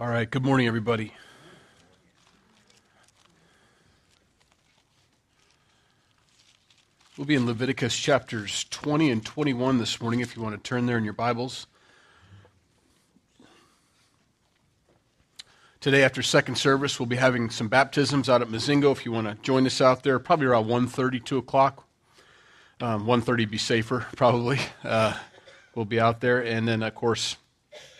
All right, good morning, everybody. We'll be in Leviticus chapters 20 and 21 this morning if you want to turn there in your Bibles. Today, after second service, we'll be having some baptisms out at Mazingo. If you want to join us out there, probably around 1.30, 2 o'clock. Um, 1.30 be safer, probably. Uh, we'll be out there. And then, of course,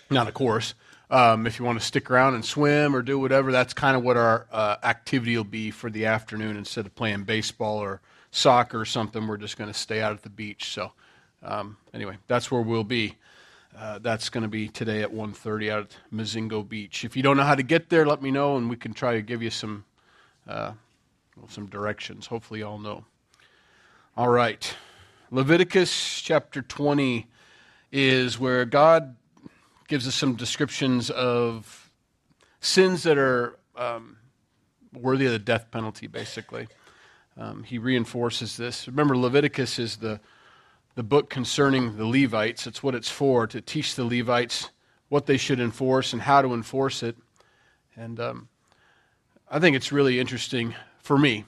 not of course, um, if you want to stick around and swim or do whatever, that's kind of what our uh, activity will be for the afternoon instead of playing baseball or soccer or something. We're just going to stay out at the beach. So, um, anyway, that's where we'll be. Uh, that's going to be today at 1.30 out at Mazingo Beach. If you don't know how to get there, let me know, and we can try to give you some, uh, well, some directions. Hopefully you all know. All right. Leviticus chapter 20 is where God gives us some descriptions of sins that are um, worthy of the death penalty, basically. Um, he reinforces this. Remember, Leviticus is the, the book concerning the Levites. It's what it's for, to teach the Levites what they should enforce and how to enforce it. And um, I think it's really interesting for me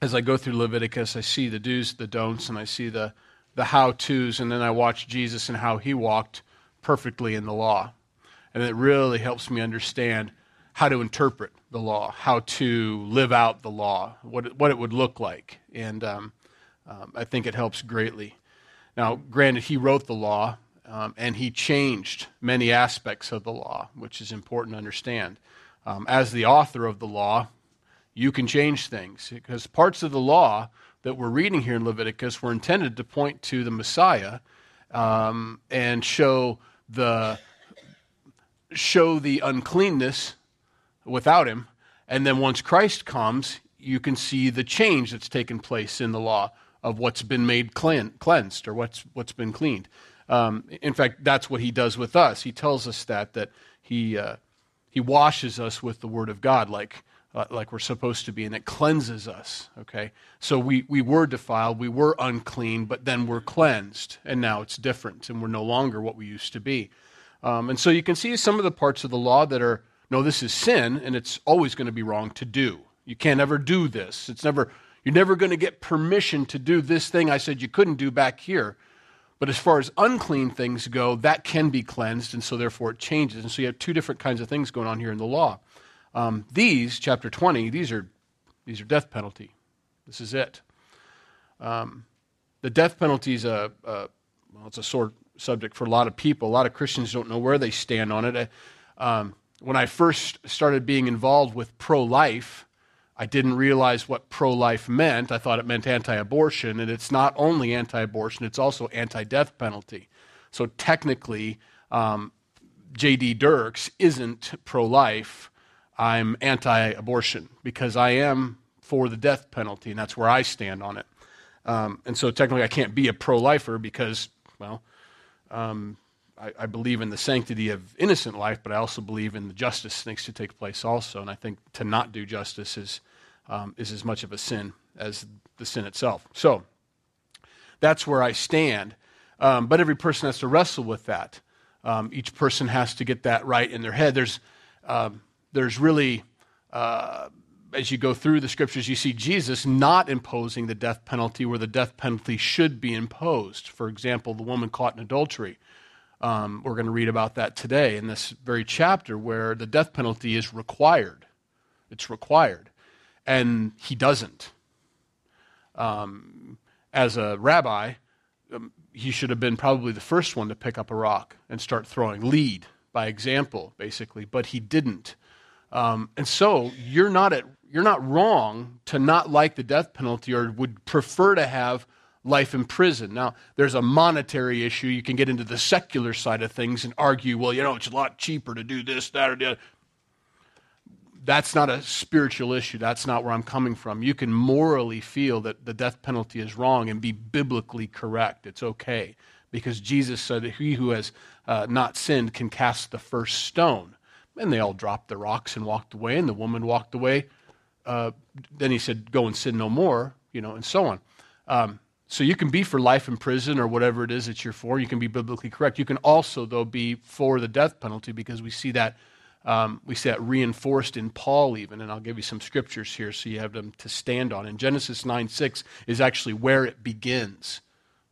as I go through Leviticus. I see the do's, the don'ts, and I see the, the how to's, and then I watch Jesus and how he walked perfectly in the law. And it really helps me understand how to interpret the law, how to live out the law, what it, what it would look like. And um, um, I think it helps greatly. Now, granted, he wrote the law um, and he changed many aspects of the law, which is important to understand. Um, as the author of the law, you can change things because parts of the law that we're reading here in Leviticus were intended to point to the Messiah um, and show the show the uncleanness without him. And then once Christ comes, you can see the change that's taken place in the law of what's been made cleansed or what's, what's been cleaned. Um, in fact, that's what he does with us. He tells us that, that he, uh, he washes us with the word of God like, like we're supposed to be, and it cleanses us. Okay? So we, we were defiled, we were unclean, but then we're cleansed, and now it's different, and we're no longer what we used to be. Um, and so you can see some of the parts of the law that are no, this is sin, and it's always going to be wrong to do. You can't ever do this. It's never, you're never going to get permission to do this thing I said you couldn't do back here. But as far as unclean things go, that can be cleansed, and so therefore it changes. And so you have two different kinds of things going on here in the law. Um, these, chapter 20, these are, these are death penalty. This is it. Um, the death penalty is a, a, well, it's a sore subject for a lot of people. A lot of Christians don't know where they stand on it. Um, when I first started being involved with pro life, I didn't realize what pro life meant. I thought it meant anti abortion, and it's not only anti abortion, it's also anti death penalty. So technically, um, J.D. Dirks isn't pro life. I'm anti abortion because I am for the death penalty, and that's where I stand on it. Um, and so technically, I can't be a pro lifer because, well, um, I, I, believe in the sanctity of innocent life, but I also believe in the justice needs to take place also. And I think to not do justice is, um, is as much of a sin as the sin itself. So that's where I stand. Um, but every person has to wrestle with that. Um, each person has to get that right in their head. There's, um, there's really, uh, as you go through the scriptures, you see Jesus not imposing the death penalty where the death penalty should be imposed. For example, the woman caught in adultery. Um, we're going to read about that today in this very chapter where the death penalty is required. It's required. And he doesn't. Um, as a rabbi, um, he should have been probably the first one to pick up a rock and start throwing, lead by example, basically, but he didn't. Um, and so you're not, at, you're not wrong to not like the death penalty or would prefer to have life in prison. Now, there's a monetary issue. You can get into the secular side of things and argue, well, you know, it's a lot cheaper to do this, that, or the other. That's not a spiritual issue. That's not where I'm coming from. You can morally feel that the death penalty is wrong and be biblically correct. It's okay. Because Jesus said, that He who has uh, not sinned can cast the first stone. And they all dropped the rocks and walked away, and the woman walked away. Uh, then he said, Go and sin no more, you know, and so on. Um, so you can be for life in prison or whatever it is that you're for. You can be biblically correct. You can also, though, be for the death penalty because we see that Um, we see that reinforced in Paul, even, and I'll give you some scriptures here so you have them to stand on. In Genesis 9 6 is actually where it begins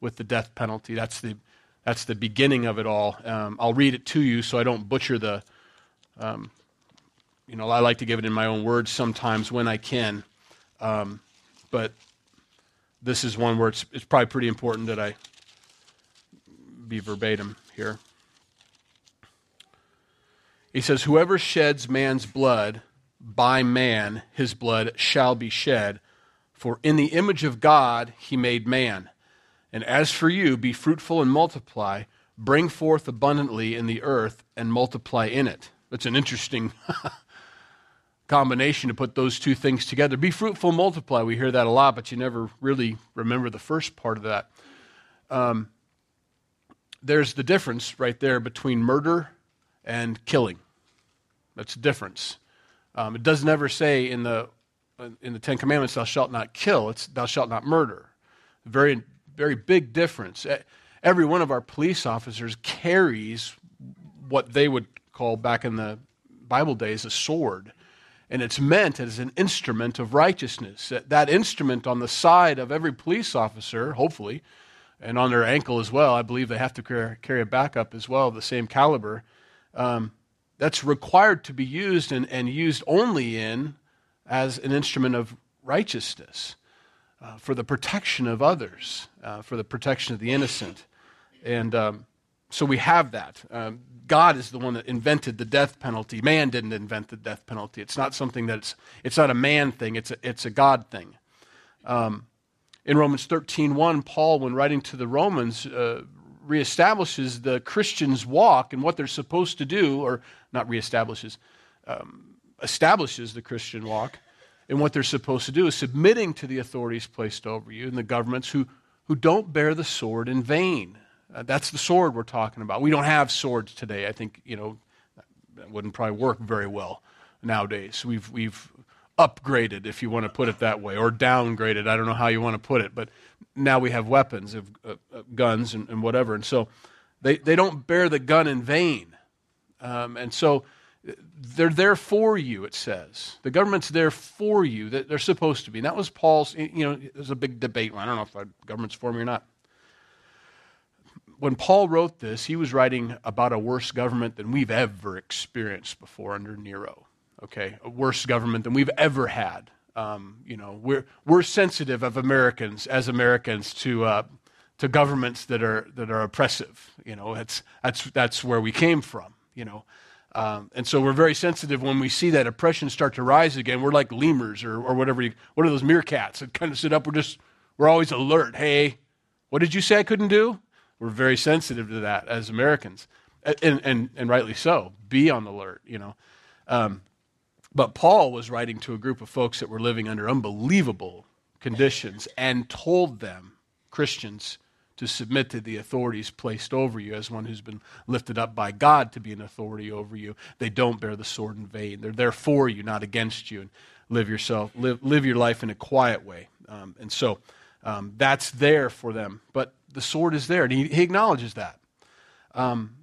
with the death penalty. That's the, that's the beginning of it all. Um, I'll read it to you so I don't butcher the. Um, you know, I like to give it in my own words sometimes when I can. Um, but this is one where it's, it's probably pretty important that I be verbatim here. He says, Whoever sheds man's blood, by man his blood shall be shed. For in the image of God he made man. And as for you, be fruitful and multiply, bring forth abundantly in the earth, and multiply in it. That's an interesting combination to put those two things together. Be fruitful, multiply. We hear that a lot, but you never really remember the first part of that. Um, there's the difference right there between murder and killing. That's the difference. Um, it does never say in the in the Ten Commandments, "Thou shalt not kill." It's "Thou shalt not murder." Very very big difference. Every one of our police officers carries what they would call back in the Bible days a sword. And it's meant as an instrument of righteousness. That instrument on the side of every police officer, hopefully, and on their ankle as well, I believe they have to carry a backup as well the same caliber. Um, that's required to be used and, and used only in as an instrument of righteousness uh, for the protection of others, uh, for the protection of the innocent. And um, so we have that. Um, God is the one that invented the death penalty. Man didn't invent the death penalty. It's not something that's, it's not a man thing, it's a, it's a God thing. Um, in Romans 13 1, Paul, when writing to the Romans, uh, reestablishes the Christian's walk and what they're supposed to do, or not reestablishes, um, establishes the Christian walk and what they're supposed to do is submitting to the authorities placed over you and the governments who, who don't bear the sword in vain. Uh, that's the sword we're talking about. We don't have swords today. I think, you know, that wouldn't probably work very well nowadays. We've, we've upgraded, if you want to put it that way, or downgraded. I don't know how you want to put it, but now we have weapons of uh, uh, guns and, and, whatever. And so they, they don't bear the gun in vain. Um, and so they're there for you, it says. The government's there for you. They're supposed to be. And that was Paul's, you know, there's a big debate. I don't know if the government's for me or not. When Paul wrote this, he was writing about a worse government than we've ever experienced before under Nero. Okay, a worse government than we've ever had. Um, you know, we're, we're sensitive of Americans, as Americans, to, uh, to governments that are, that are oppressive. You know, that's, that's, that's where we came from, you know. Um, and so we're very sensitive when we see that oppression start to rise again. We're like lemurs or, or whatever. You, what are those meerkats that kind of sit up? We're just, we're always alert. Hey, what did you say I couldn't do? We're very sensitive to that as Americans. And, and, and rightly so. Be on the alert, you know. Um, but Paul was writing to a group of folks that were living under unbelievable conditions and told them, Christians, to submit to the authorities placed over you as one who's been lifted up by God to be an authority over you. They don't bear the sword in vain. They're there for you, not against you. And live yourself, live, live your life in a quiet way. Um, and so um, that's there for them. But the sword is there, and he, he acknowledges that. Um,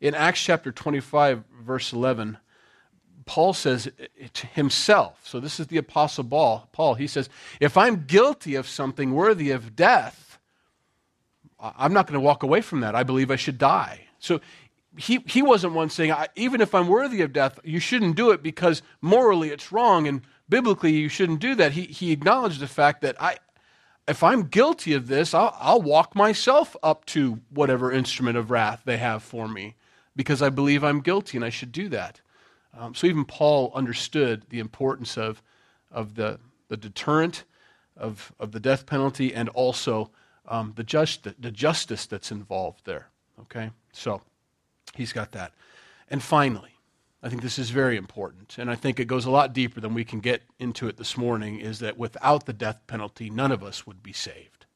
in Acts chapter 25, verse 11, Paul says to himself, so this is the Apostle Paul, Paul, he says, If I'm guilty of something worthy of death, I'm not going to walk away from that. I believe I should die. So he, he wasn't one saying, even if I'm worthy of death, you shouldn't do it because morally it's wrong and biblically you shouldn't do that. He, he acknowledged the fact that I, if I'm guilty of this, I'll, I'll walk myself up to whatever instrument of wrath they have for me because I believe I'm guilty and I should do that. Um, so even Paul understood the importance of, of the, the deterrent of, of the death penalty and also um, the, just, the, the justice that's involved there. Okay? So he's got that. And finally, I think this is very important, and I think it goes a lot deeper than we can get into it this morning, is that without the death penalty, none of us would be saved.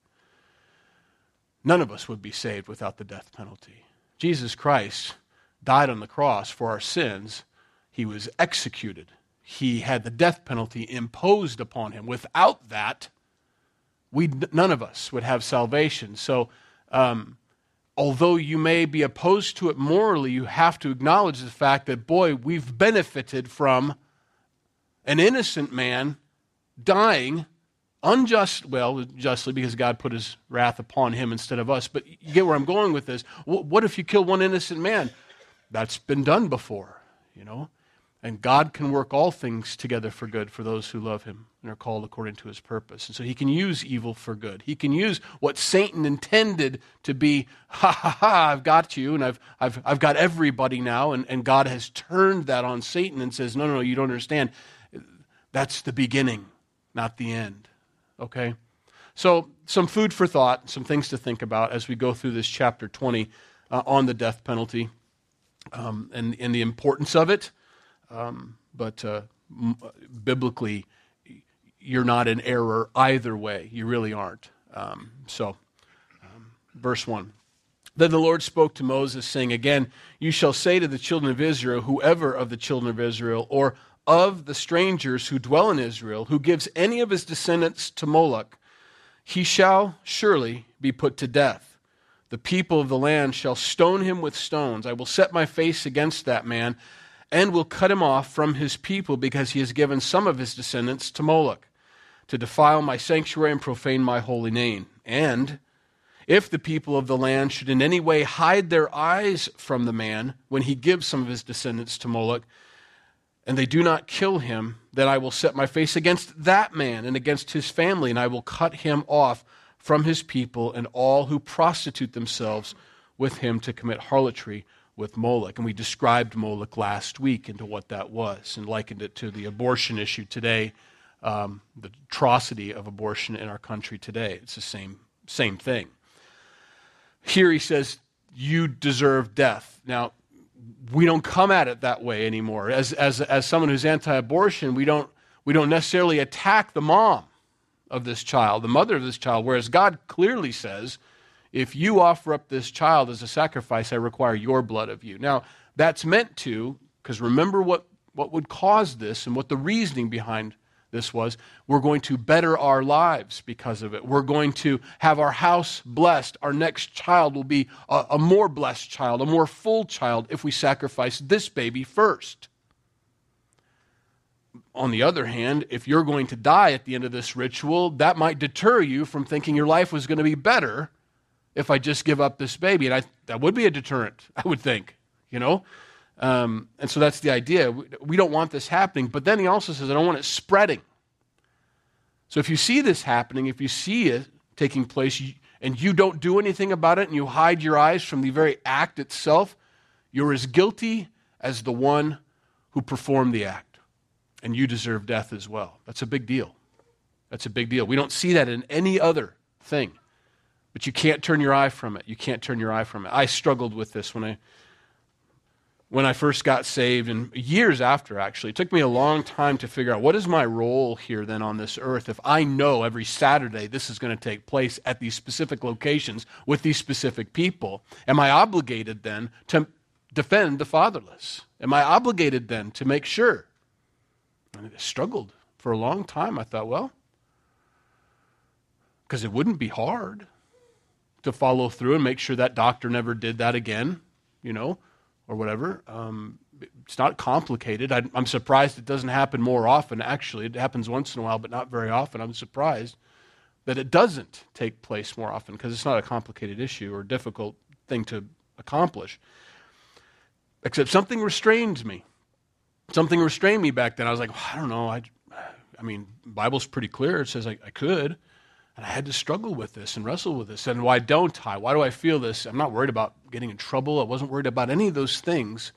None of us would be saved without the death penalty. Jesus Christ died on the cross for our sins he was executed. He had the death penalty imposed upon him. Without that, we none of us would have salvation. So, um, although you may be opposed to it morally, you have to acknowledge the fact that, boy, we've benefited from an innocent man dying unjust, well, justly because God put his wrath upon him instead of us. But you get where I'm going with this. What if you kill one innocent man? That's been done before, you know? And God can work all things together for good for those who love him and are called according to his purpose. And so he can use evil for good. He can use what Satan intended to be, ha ha ha, I've got you and I've, I've, I've got everybody now. And, and God has turned that on Satan and says, no, no, no, you don't understand. That's the beginning, not the end. Okay? So, some food for thought, some things to think about as we go through this chapter 20 uh, on the death penalty um, and, and the importance of it. Um, but uh, m- biblically, you're not in error either way. You really aren't. Um, so, um, verse 1. Then the Lord spoke to Moses, saying, Again, you shall say to the children of Israel, whoever of the children of Israel, or of the strangers who dwell in Israel, who gives any of his descendants to Moloch, he shall surely be put to death. The people of the land shall stone him with stones. I will set my face against that man and will cut him off from his people because he has given some of his descendants to Moloch to defile my sanctuary and profane my holy name. And if the people of the land should in any way hide their eyes from the man when he gives some of his descendants to Moloch, and they do not kill him, then I will set my face against that man and against his family, and I will cut him off from his people and all who prostitute themselves with him to commit harlotry with Moloch. And we described Moloch last week into what that was and likened it to the abortion issue today, um, the atrocity of abortion in our country today. It's the same, same thing. Here he says, You deserve death. Now, we don't come at it that way anymore. As, as, as someone who's anti abortion, we don't, we don't necessarily attack the mom of this child, the mother of this child, whereas God clearly says, if you offer up this child as a sacrifice, I require your blood of you. Now, that's meant to, because remember what, what would cause this and what the reasoning behind this was we're going to better our lives because of it. We're going to have our house blessed. Our next child will be a, a, more blessed child, a more full child, if we sacrifice this baby first. On the other hand, if you're going to die at the end of this ritual, that might deter you from thinking your life was going to be better if I just give up this baby. And I, that would be a deterrent, I would think, you know? Um, and so that's the idea. We don't want this happening. But then he also says, I don't want it spreading. So if you see this happening, if you see it taking place, and you don't do anything about it, and you hide your eyes from the very act itself, you're as guilty as the one who performed the act. And you deserve death as well. That's a big deal. That's a big deal. We don't see that in any other thing. But you can't turn your eye from it. You can't turn your eye from it. I struggled with this when I when I first got saved, and years after, actually. It took me a long time to figure out what is my role here then on this earth if I know every Saturday this is going to take place at these specific locations with these specific people. Am I obligated then to defend the fatherless? Am I obligated then to make sure? And I struggled for a long time. I thought, well, because it wouldn't be hard to follow through and make sure that doctor never did that again, you know or whatever. Um, it's not complicated. I, am surprised it doesn't happen more often, actually. It happens once in a while, but not very often. I'm surprised that it doesn't take place more often because it's not a complicated issue or difficult thing to accomplish. Except something restrained me. Something restrained me back then. I was like, well, I don't know. I, I mean, Bible's pretty clear. It says I, I could. And I had to struggle with this and wrestle with this. And why don't I? Why do I feel this? I'm not worried about getting in trouble. I wasn't worried about any of those things.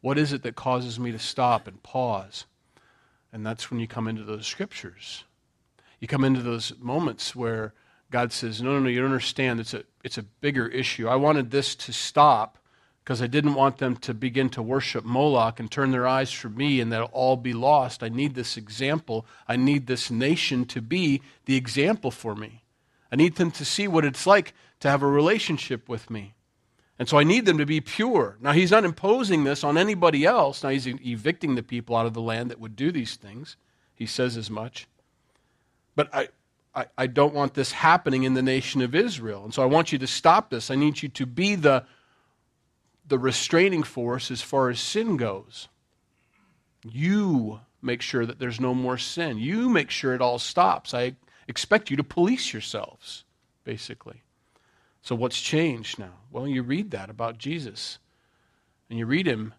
What is it that causes me to stop and pause? And that's when you come into those scriptures. You come into those moments where God says, No, no, no, you don't understand. It's a, it's a bigger issue. I wanted this to stop because I didn't want them to begin to worship Moloch and turn their eyes from me and that all be lost. I need this example. I need this nation to be the example for me. I need them to see what it's like to have a relationship with me. And so I need them to be pure. Now, he's not imposing this on anybody else. Now, he's evicting the people out of the land that would do these things. He says as much. But I, I, I don't want this happening in the nation of Israel. And so I want you to stop this. I need you to be the, the restraining force as far as sin goes. You make sure that there's no more sin. You make sure it all stops. I expect you to police yourselves, basically. So, what's changed now? Well, you read that about Jesus, and you read him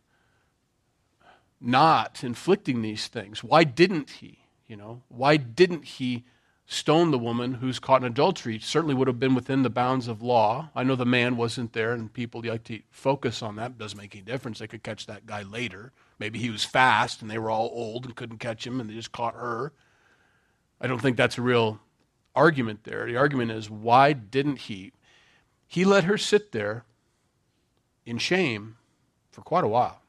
not inflicting these things. Why didn't he? You know, why didn't he stone the woman who's caught in adultery? Certainly would have been within the bounds of law. I know the man wasn't there, and people like to focus on that. It doesn't make any difference. They could catch that guy later. Maybe he was fast, and they were all old and couldn't catch him, and they just caught her. I don't think that's a real argument there. The argument is why didn't he? He let her sit there in shame for quite a while.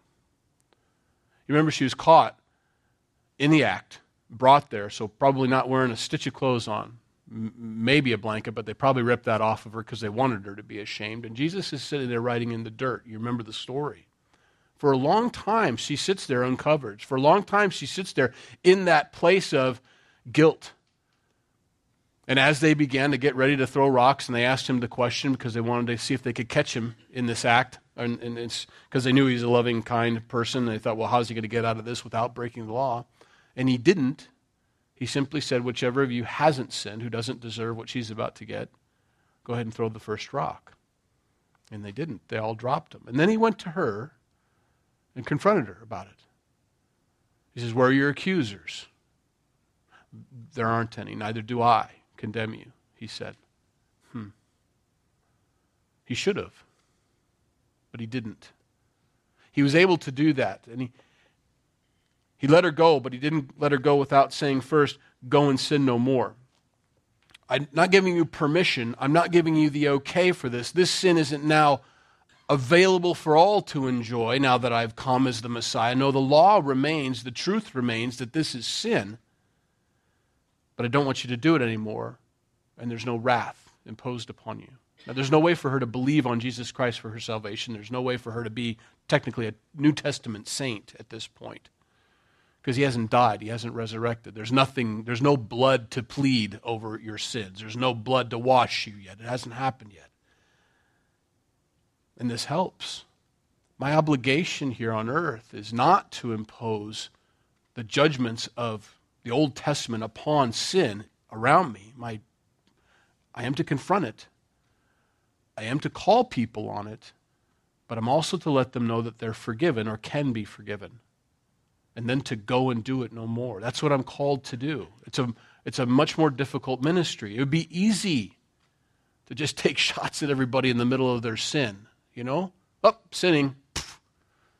You remember she was caught in the act, brought there, so probably not wearing a stitch of clothes on, M- maybe a blanket, but they probably ripped that off of her because they wanted her to be ashamed. And Jesus is sitting there writing in the dirt. You remember the story. For a long time, she sits there uncovered. For a long time, she sits there in that place of guilt and as they began to get ready to throw rocks, and they asked him the question because they wanted to see if they could catch him in this act, and, and it's because they knew he's a loving, kind person. They thought, well, how's he going to get out of this without breaking the law? And he didn't. He simply said, whichever of you hasn't sinned, who doesn't deserve what she's about to get, go ahead and throw the first rock. And they didn't. They all dropped him. And then he went to her and confronted her about it. He says, Where are your accusers? There aren't any, neither do I condemn you, he said. Hmm. He should have, but he didn't. He was able to do that, and he, he let her go, but he didn't let her go without saying first, Go and sin no more. I'm not giving you permission. I'm not giving you the okay for this. This sin isn't now available for all to enjoy now that I've come as the Messiah. No, the law remains, the truth remains that this is sin but I don't want you to do it anymore, and there's no wrath imposed upon you. Now, there's no way for her to believe on Jesus Christ for her salvation. There's no way for her to be technically a New Testament saint at this point because he hasn't died, he hasn't resurrected. There's nothing, there's no blood to plead over your sins. There's no blood to wash you yet. It hasn't happened yet. And this helps. My obligation here on earth is not to impose the judgments of the Old Testament upon sin around me. My, I am to confront it. I am to call people on it, but I'm also to let them know that they're forgiven or can be forgiven. And then to go and do it no more. That's what I'm called to do. It's a, it's a much more difficult ministry. It would be easy to just take shots at everybody in the middle of their sin, you know? Oh, sinning, pff,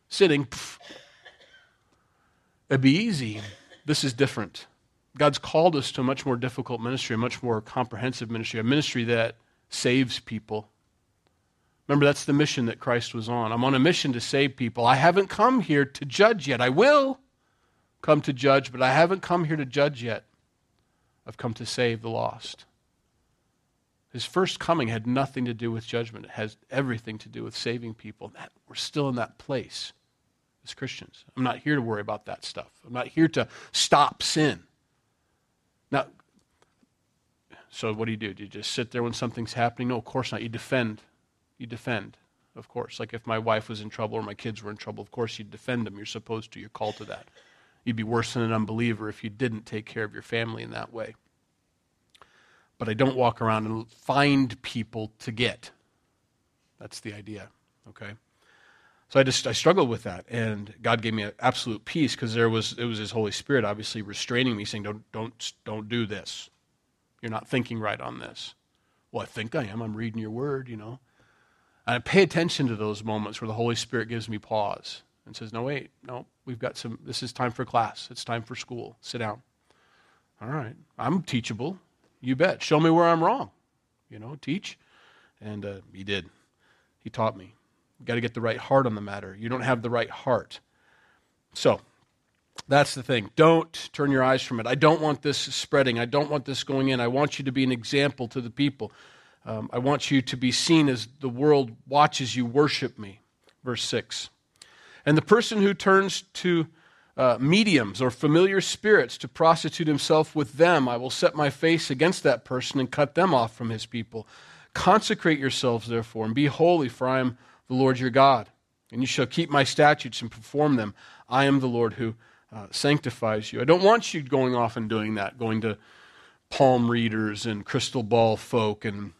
sinning. Pff. It'd be easy. This is different. God's called us to a much more difficult ministry, a much more comprehensive ministry, a ministry that saves people. Remember, that's the mission that Christ was on. I'm on a mission to save people. I haven't come here to judge yet. I will come to judge, but I haven't come here to judge yet. I've come to save the lost. His first coming had nothing to do with judgment, it has everything to do with saving people. That, we're still in that place as Christians. I'm not here to worry about that stuff. I'm not here to stop sin. Now, so what do you do? Do you just sit there when something's happening? No, of course not. You defend. You defend, of course. Like if my wife was in trouble or my kids were in trouble, of course you'd defend them. You're supposed to. You're called to that. You'd be worse than an unbeliever if you didn't take care of your family in that way. But I don't walk around and find people to get. That's the idea, okay? So I just I struggled with that, and God gave me an absolute peace because there was it was His Holy Spirit obviously restraining me, saying, "Don't don't don't do this. You're not thinking right on this." Well, I think I am. I'm reading Your Word, you know. And I pay attention to those moments where the Holy Spirit gives me pause and says, "No, wait, no, we've got some. This is time for class. It's time for school. Sit down." All right, I'm teachable. You bet. Show me where I'm wrong. You know, teach. And uh, he did. He taught me. You've got to get the right heart on the matter. You don't have the right heart. So, that's the thing. Don't turn your eyes from it. I don't want this spreading. I don't want this going in. I want you to be an example to the people. Um, I want you to be seen as the world watches you worship me. Verse 6. And the person who turns to uh, mediums or familiar spirits to prostitute himself with them, I will set my face against that person and cut them off from his people. Consecrate yourselves, therefore, and be holy, for I am the Lord your God. And you shall keep my statutes and perform them. I am the Lord who uh, sanctifies you. I don't want you going off and doing that, going to palm readers and crystal ball folk and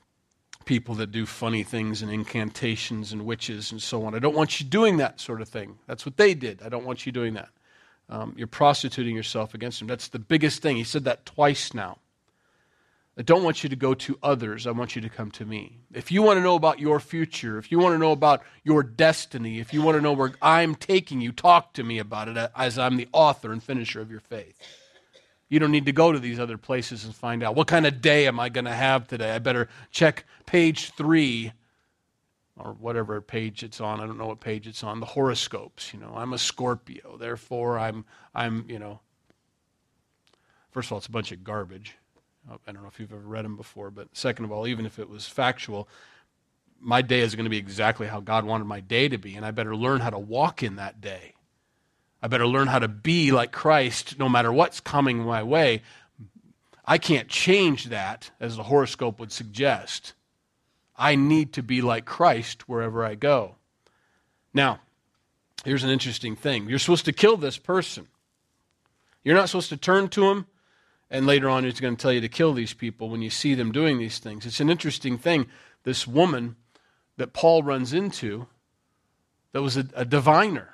people that do funny things and incantations and witches and so on. I don't want you doing that sort of thing. That's what they did. I don't want you doing that. Um, you're prostituting yourself against them. That's the biggest thing. He said that twice now. I don't want you to go to others. I want you to come to me. If you want to know about your future, if you want to know about your destiny, if you want to know where I'm taking you, talk to me about it as I'm the author and finisher of your faith. You don't need to go to these other places and find out what kind of day am I going to have today. I better check page three or whatever page it's on. I don't know what page it's on. The horoscopes. You know, I'm a Scorpio, therefore I'm I'm you know. First of all, it's a bunch of garbage. Oh, I don't know if you've ever read them before, but second of all, even if it was factual, my day is going to be exactly how God wanted my day to be, and I better learn how to walk in that day. I better learn how to be like Christ no matter what's coming my way. I can't change that, as the horoscope would suggest. I need to be like Christ wherever I go. Now, here's an interesting thing you're supposed to kill this person. You're not supposed to turn to him and later on, he's going to tell you to kill these people when you see them doing these things. It's an interesting thing. This woman that Paul runs into that was a, a diviner.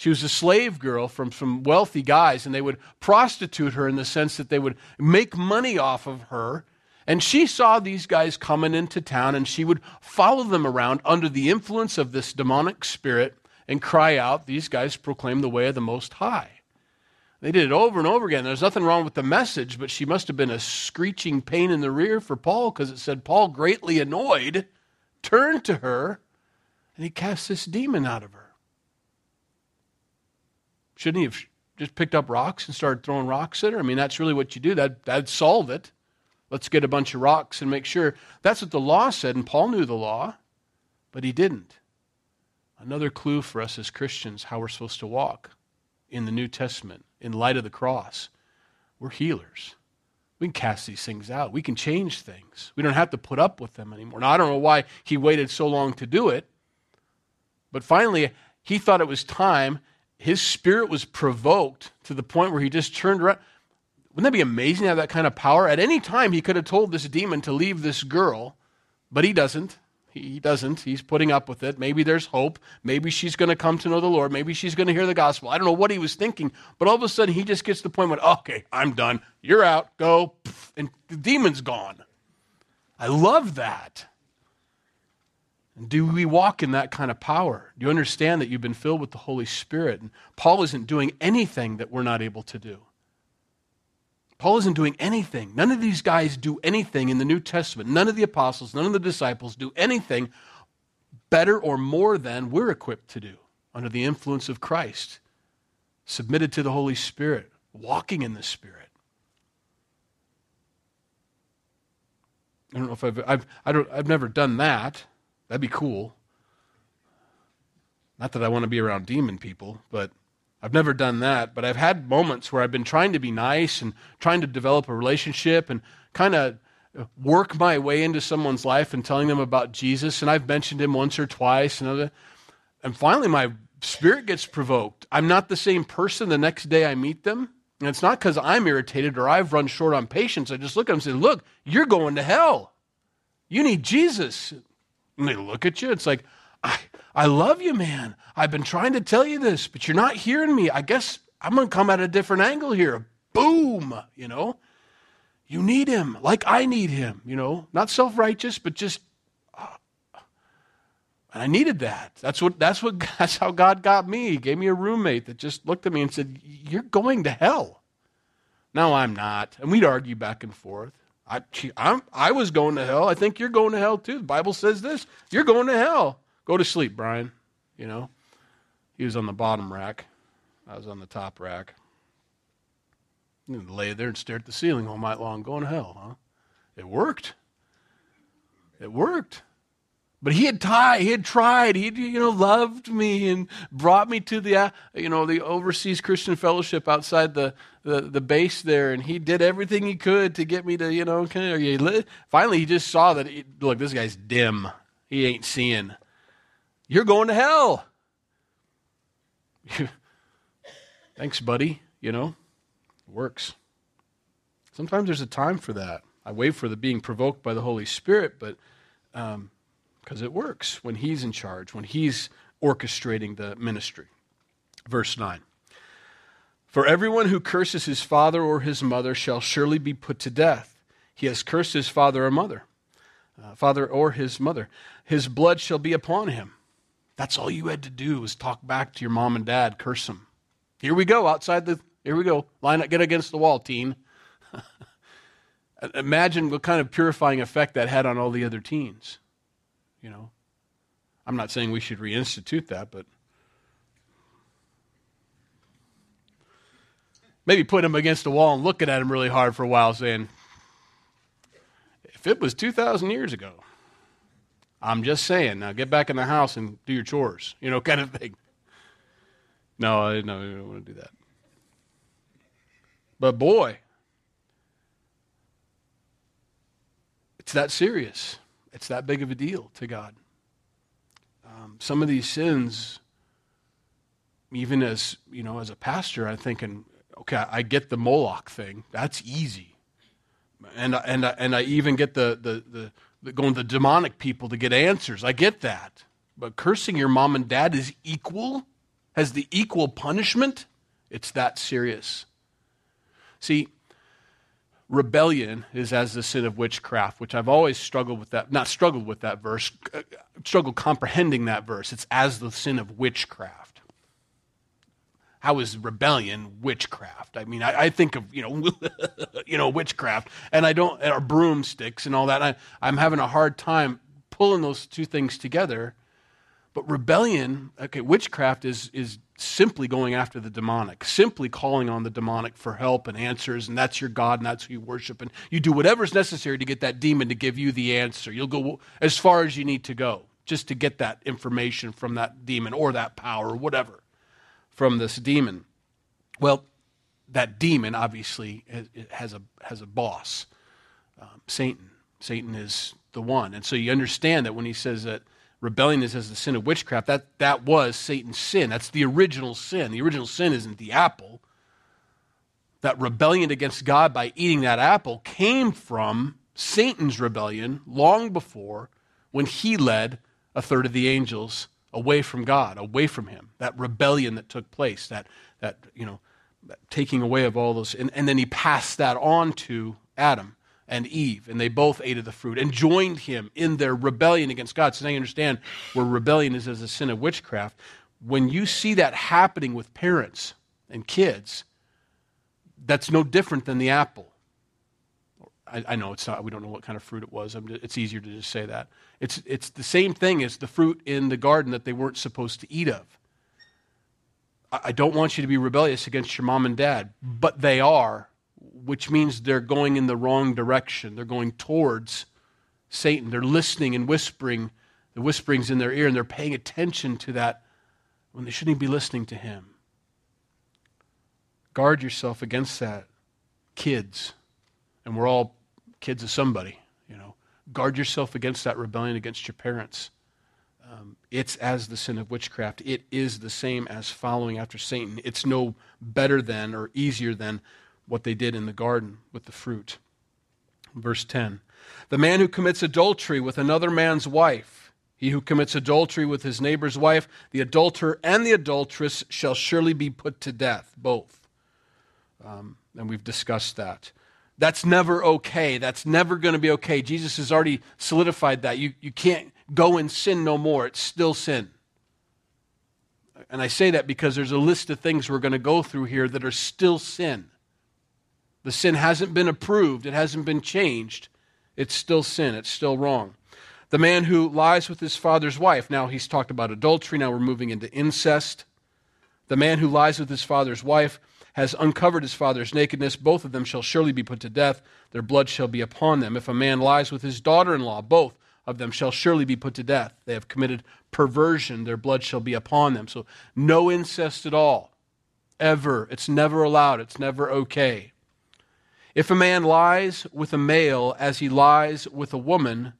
She was a slave girl from some wealthy guys, and they would prostitute her in the sense that they would make money off of her. And she saw these guys coming into town, and she would follow them around under the influence of this demonic spirit and cry out, These guys proclaim the way of the Most High. They did it over and over again. There's nothing wrong with the message, but she must have been a screeching pain in the rear for Paul because it said, Paul, greatly annoyed, turned to her and he cast this demon out of her. Shouldn't he have just picked up rocks and started throwing rocks at her? I mean, that's really what you do. That, that'd solve it. Let's get a bunch of rocks and make sure. That's what the law said, and Paul knew the law, but he didn't. Another clue for us as Christians how we're supposed to walk in the New Testament in light of the cross. We're healers. We can cast these things out. We can change things. We don't have to put up with them anymore. Now, I don't know why he waited so long to do it, but finally, he thought it was time. His spirit was provoked to the point where he just turned around. Wouldn't that be amazing to have that kind of power? At any time, he could have told this demon to leave this girl, but he doesn't. He doesn't. He's putting up with it. Maybe there's hope. Maybe she's going to come to know the Lord. Maybe she's going to hear the gospel. I don't know what he was thinking, but all of a sudden he just gets to the point where, okay, I'm done. You're out. Go. And the demon's gone. I love that. And do we walk in that kind of power? Do you understand that you've been filled with the Holy Spirit? And Paul isn't doing anything that we're not able to do. Paul isn't doing anything. None of these guys do anything in the New Testament. None of the apostles, none of the disciples do anything better or more than we're equipped to do under the influence of Christ, submitted to the Holy Spirit, walking in the Spirit. I don't know if I've, I've, I don't, I've never done that. That'd be cool. Not that I want to be around demon people, but I've never done that, but I've had moments where I've been trying to be nice and trying to develop a relationship and kind of work my way into someone's life and telling them about Jesus. And I've mentioned him once or twice. And, and finally, my spirit gets provoked. I'm not the same person the next day I meet them. And it's not because I'm irritated or I've run short on patience. I just look at them and say, Look, you're going to hell. You need Jesus. And they look at you. It's like, I, I love you, man. I've been trying to tell you this, but you're not hearing me. I guess I'm going to come at a different angle here. Boom, you know. You need him like I need him, you know. Not self-righteous, but just uh, and I needed that. That's what that's what that's how God got me. He gave me a roommate that just looked at me and said, "You're going to hell." No, I'm not. And we'd argue back and forth. I, I'm, I was going to hell. I think you're going to hell too. The Bible says this. You're going to hell. Go to sleep, Brian. You know, he was on the bottom rack. I was on the top rack. You lay there and stare at the ceiling all night long, going to hell, huh? It worked. It worked. But he had tried, he had tried, he you know loved me and brought me to the uh, you know the overseas Christian fellowship outside the, the, the base there, and he did everything he could to get me to you know finally he just saw that he, look this guy's dim, he ain't seeing. You're going to hell. Thanks, buddy. You know, it works. Sometimes there's a time for that. I wait for the being provoked by the Holy Spirit, but because it works when He's in charge, when He's orchestrating the ministry. Verse 9 For everyone who curses his father or his mother shall surely be put to death. He has cursed his father or mother, uh, father or his mother. His blood shall be upon him. That's all you had to do was talk back to your mom and dad, curse them. Here we go, outside the, here we go. Line up, get against the wall, teen. Imagine what kind of purifying effect that had on all the other teens. You know, I'm not saying we should reinstitute that, but maybe put him against the wall and looking at him really hard for a while, saying, if it was 2,000 years ago, I'm just saying, now get back in the house and do your chores, you know, kind of thing. No, I, no, I don't want to do that. But boy, It's that serious. It's that big of a deal to God. Um, some of these sins, even as you know, as a pastor, I'm thinking, okay, I get the Moloch thing. That's easy, and and and I even get the the the, the going to the demonic people to get answers. I get that, but cursing your mom and dad is equal, has the equal punishment. It's that serious. See, rebellion is as the sin of witchcraft, which I've always struggled with that, not struggled with that verse, uh, struggled comprehending that verse. It's as the sin of witchcraft. How is rebellion witchcraft? I mean, I, I think of, you know, you know, witchcraft, and I don't, or broomsticks and all that. I, I'm having a hard time pulling those two things together. But rebellion, okay, witchcraft is, is simply going after the demonic, simply calling on the demonic for help and answers, and that's your God and that's who you worship. And you do whatever's necessary to get that demon to give you the answer. You'll go as far as you need to go just to get that information from that demon or that power or whatever from this demon. Well, that demon obviously has a, has a boss, um, Satan. Satan is the one. And so you understand that when he says that rebellion is as the sin of witchcraft, that, that was Satan's sin. That's the original sin. The original sin isn't the apple. That rebellion against God by eating that apple came from Satan's rebellion long before when he led a third of the angels away from God, away from him. That rebellion that took place, that, that you know, that taking away of all those. And, and then he passed that on to Adam and Eve, and they both ate of the fruit and joined him in their rebellion against God. So now you understand where rebellion is as a sin of witchcraft. When you see that happening with parents and kids, that's no different than the apple. I, know it's not, we don't know what kind of fruit it was. It's easier to just say that. It's, it's the same thing as the fruit in the garden that they weren't supposed to eat of. I don't want you to be rebellious against your mom and dad, but they are which means they're going in the wrong direction. They're going towards Satan. They're listening and whispering, the whisperings in their ear, and they're paying attention to that when they shouldn't be listening to him. Guard yourself against that. Kids, and we're all kids of somebody, you know. Guard yourself against that rebellion against your parents. Um, it's as the sin of witchcraft. It is the same as following after Satan. It's no better than or easier than what they did in the garden with the fruit. Verse 10 The man who commits adultery with another man's wife, he who commits adultery with his neighbor's wife, the adulterer and the adulteress shall surely be put to death, both. Um, and we've discussed that. That's never okay. That's never going to be okay. Jesus has already solidified that. You, you can't go and sin no more, it's still sin. And I say that because there's a list of things we're going to go through here that are still sin. The sin hasn't been approved, it hasn't been changed. It's still sin, it's still wrong. The man who lies with his father's wife, now he's talked about adultery, now we're moving into incest. The man who lies with his father's wife has uncovered his father's nakedness. Both of them shall surely be put to death. Their blood shall be upon them. If a man lies with his daughter in law, both of them shall surely be put to death. They have committed perversion, their blood shall be upon them. So, no incest at all. Ever. It's never allowed, it's never okay. If a man lies with a male as he lies with a woman,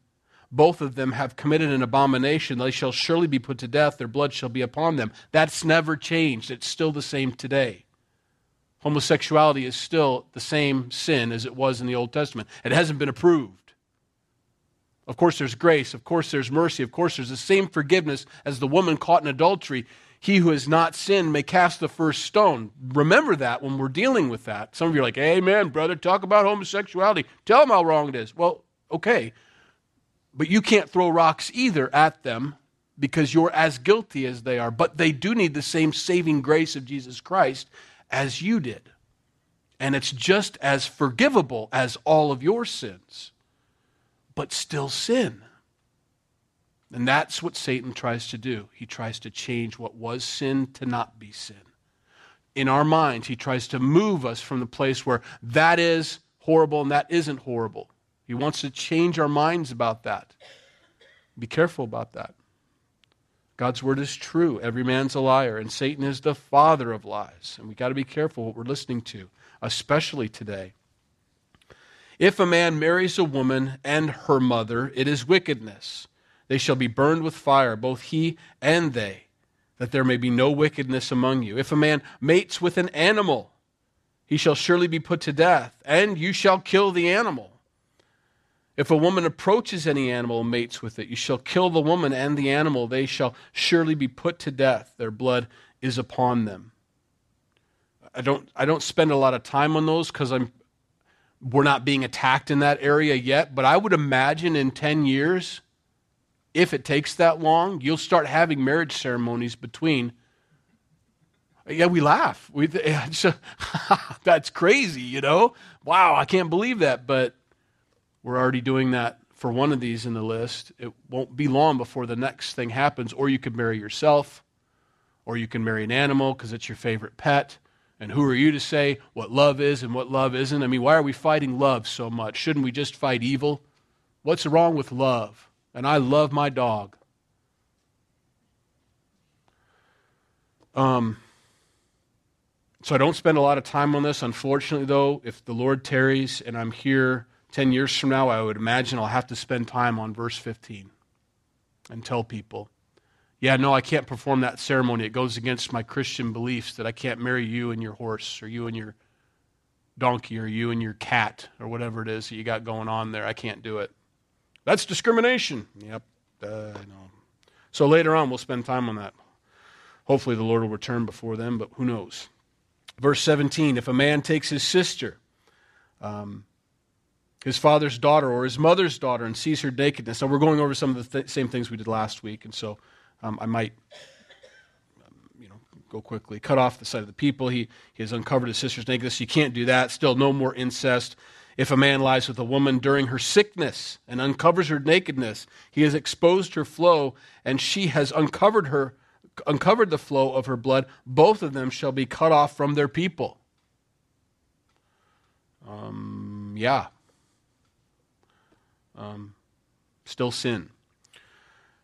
both of them have committed an abomination. They shall surely be put to death. Their blood shall be upon them. That's never changed. It's still the same today. Homosexuality is still the same sin as it was in the Old Testament. It hasn't been approved. Of course, there's grace. Of course, there's mercy. Of course, there's the same forgiveness as the woman caught in adultery. He who has not sinned may cast the first stone. Remember that when we're dealing with that. Some of you are like, Amen, brother, talk about homosexuality. Tell them how wrong it is. Well, okay. But you can't throw rocks either at them because you're as guilty as they are. But they do need the same saving grace of Jesus Christ as you did. And it's just as forgivable as all of your sins, but still sin. And that's what Satan tries to do. He tries to change what was sin to not be sin. In our minds, he tries to move us from the place where that is horrible and that isn't horrible. He wants to change our minds about that. Be careful about that. God's word is true. Every man's a liar, and Satan is the father of lies. And we've got to be careful what we're listening to, especially today. If a man marries a woman and her mother, it is wickedness. They shall be burned with fire, both he and they, that there may be no wickedness among you. If a man mates with an animal, he shall surely be put to death, and you shall kill the animal. If a woman approaches any animal and mates with it, you shall kill the woman and the animal. They shall surely be put to death. Their blood is upon them. I don't, I don't spend a lot of time on those because I'm, we're not being attacked in that area yet. But I would imagine in 10 years, if it takes that long, you'll start having marriage ceremonies between. Yeah, we laugh. We, that's crazy, you know? Wow, I can't believe that. But we're already doing that for one of these in the list. It won't be long before the next thing happens. Or you could marry yourself, or you can marry an animal because it's your favorite pet. And who are you to say what love is and what love isn't? I mean, why are we fighting love so much? Shouldn't we just fight evil? What's wrong with love? And I love my dog. Um, so I don't spend a lot of time on this. Unfortunately, though, if the Lord tarries and I'm here 10 years from now, I would imagine I'll have to spend time on verse 15 and tell people, yeah, no, I can't perform that ceremony. It goes against my Christian beliefs that I can't marry you and your horse or you and your donkey or you and your cat or whatever it is that you got going on there. I can't do it. That's discrimination. Yep, uh, know. So later on, we'll spend time on that. Hopefully, the Lord will return before then, but who knows? Verse 17 If a man takes his sister, um, his father's daughter or his mother's daughter and sees her nakedness. So we're going over some of the th- same things we did last week, and so um, I might, um, you know, go quickly. Cut off the sight of the people. He, he has uncovered his sister's nakedness. You can't do that. Still, no more incest. If a man lies with a woman during her sickness and uncovers her nakedness, he has exposed her flow, and she has uncovered her, uncovered the flow of her blood. Both of them shall be cut off from their people. Um, yeah, um, still sin.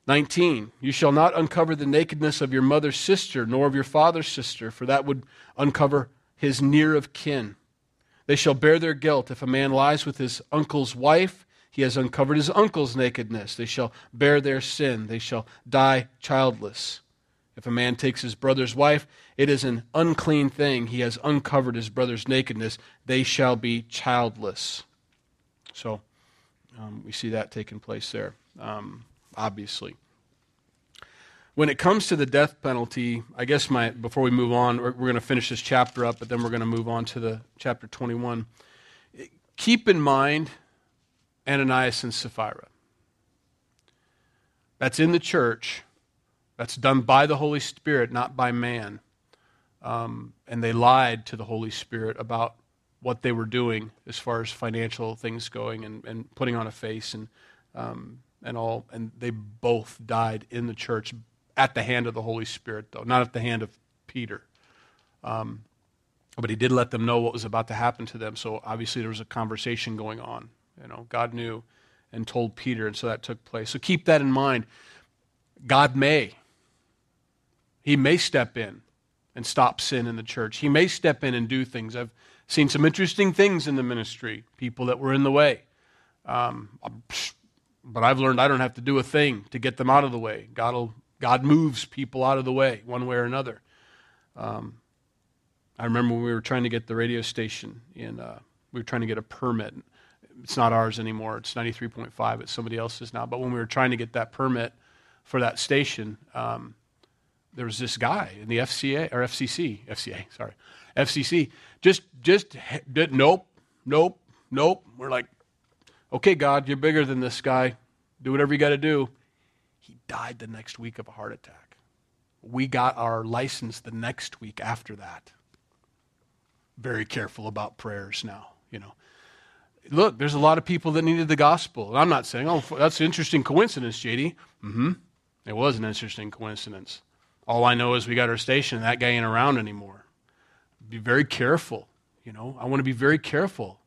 19, you shall not uncover the nakedness of your mother's sister, nor of your father's sister, for that would uncover his near of kin. They shall bear their guilt. If a man lies with his uncle's wife, he has uncovered his uncle's nakedness. They shall bear their sin. They shall die childless. If a man takes his brother's wife, it is an unclean thing. He has uncovered his brother's nakedness. They shall be childless. So, um, we see that taking place there, um, obviously. When it comes to the death penalty, I guess my before we move on, we're, we're going to finish this chapter up, but then we're going to move on to the chapter 21. Keep in mind Ananias and Sapphira. That's in the church. That's done by the Holy Spirit, not by man. Um, and they lied to the Holy Spirit about what they were doing as far as financial things going and, and putting on a face and, um, and all. And they both died in the church at the hand of the Holy Spirit, though, not at the hand of Peter. Um, but he did let them know what was about to happen to them. So obviously there was a conversation going on. You know, God knew. and told Peter, and so that took place. So keep that in mind. God may. He may step in and stop sin in the church. He may step in and do things. I've seen some interesting things in the ministry, people that were in the way. Um, but I've learned I don't have to do a thing to get them out of the way. God, God moves people out of the way one way or another. Um, I remember when we were trying to get the radio station in, uh, we were trying to get a permit. It's not ours anymore. It's 93.5. It's somebody else's now. But when we were trying to get that permit for that station, um, there was this guy in the FCA or FCC, FCA, sorry, FCC. Just, just did nope, nope, nope. We're like, okay, God, you're bigger than this guy. Do whatever you got to do. Died the next week of a heart attack. We got our license the next week after that very careful about prayers now, you know. Look, there's a lot of people that needed the gospel. And I'm not saying, oh, that's an interesting coincidence, JD. Mm-hmm. It was an interesting coincidence. All I know is we got our station and that guy ain't around anymore. Be very careful, you know. I want to be very careful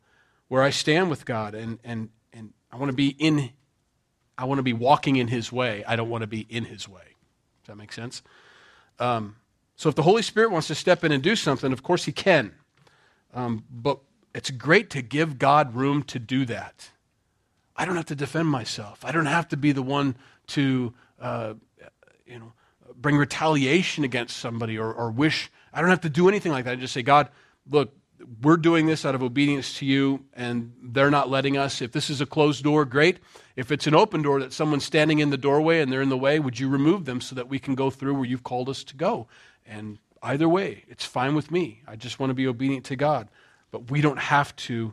where I stand with God and and and I want to be in I want to be walking in his way. I don't want to be in his way. Does that make sense? Um, so if the Holy Spirit wants to step in and do something, of course he can. Um, but it's great to give God room to do that. I don't have to defend myself. I don't have to be the one to, uh, you know, bring retaliation against somebody or, or wish. I don't have to do anything like that. I just say, God, look, we're doing this out of obedience to you, and they're not letting us. If this is a closed door, great. If it's an open door that someone's standing in the doorway and they're in the way, would you remove them so that we can go through where you've called us to go? And Either way, it's fine with me. I just want to be obedient to God. But we don't have to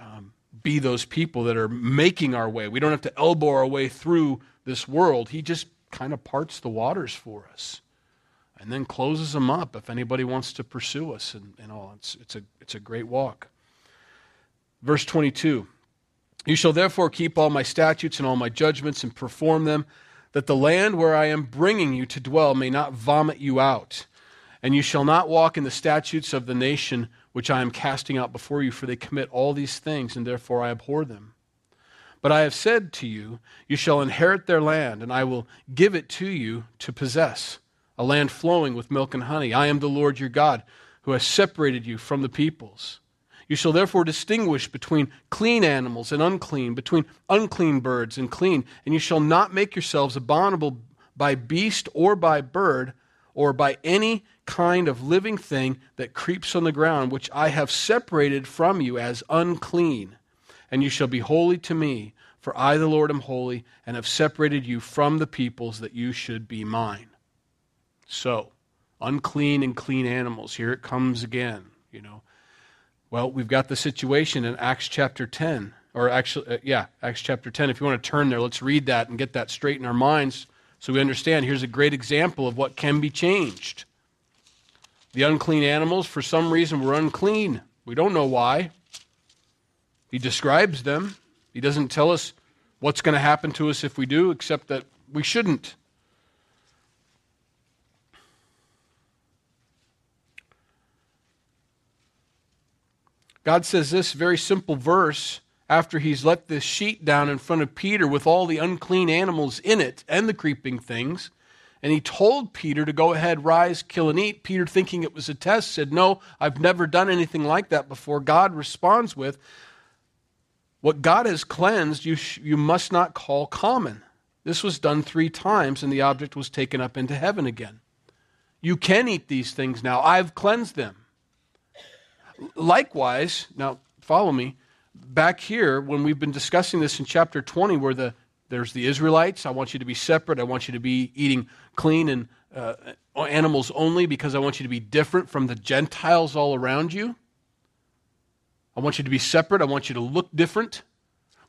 um, be those people that are making our way. We don't have to elbow our way through this world. He just kind of parts the waters for us and then closes them up if anybody wants to pursue us and, and all. It's, it's, a, it's a great walk. Verse 22 You shall therefore keep all my statutes and all my judgments and perform them, that the land where I am bringing you to dwell may not vomit you out. And you shall not walk in the statutes of the nation which I am casting out before you, for they commit all these things, and therefore I abhor them. But I have said to you, You shall inherit their land, and I will give it to you to possess, a land flowing with milk and honey. I am the Lord your God, who has separated you from the peoples. You shall therefore distinguish between clean animals and unclean, between unclean birds and clean, and you shall not make yourselves abominable by beast or by bird or by any kind of living thing that creeps on the ground, which I have separated from you as unclean. And you shall be holy to me, for I, the Lord, am holy, and have separated you from the peoples that you should be mine. So, unclean and clean animals. Here it comes again, you know. Well, we've got the situation in Acts chapter 10, or actually, uh, yeah, Acts chapter 10. If you want to turn there, let's read that and get that straight in our minds so we understand here's a great example of what can be changed. The unclean animals, for some reason, were unclean. We don't know why. He describes them. He doesn't tell us what's going to happen to us if we do, except that we shouldn't. God says this very simple verse after he's let this sheet down in front of Peter with all the unclean animals in it and the creeping things. And he told Peter to go ahead, rise, kill, and eat. Peter, thinking it was a test, said, No, I've never done anything like that before. God responds with, What God has cleansed, you, sh- you must not call common. This was done three times, and the object was taken up into heaven again. You can eat these things now. I've cleansed them. Likewise, now follow me, back here, when we've been discussing this in chapter 20, where the there's the Israelites. I want you to be separate. I want you to be eating clean and uh, animals only because I want you to be different from the Gentiles all around you. I want you to be separate. I want you to look different.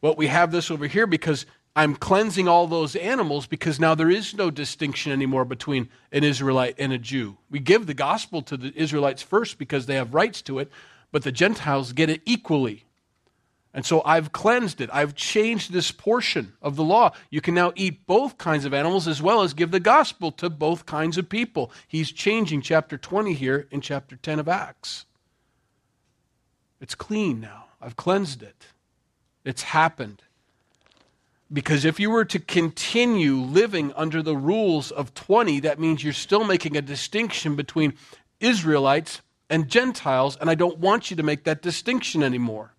Well, we have this over here because I'm cleansing all those animals because now there is no distinction anymore between an Israelite and a Jew. We give the gospel to the Israelites first because they have rights to it, but the Gentiles get it equally. And so I've cleansed it. I've changed this portion of the law. You can now eat both kinds of animals as well as give the gospel to both kinds of people. He's changing chapter 20 here in chapter 10 of Acts. It's clean now. I've cleansed it. It's happened. Because if you were to continue living under the rules of 20, that means you're still making a distinction between Israelites and Gentiles, and I don't want you to make that distinction anymore.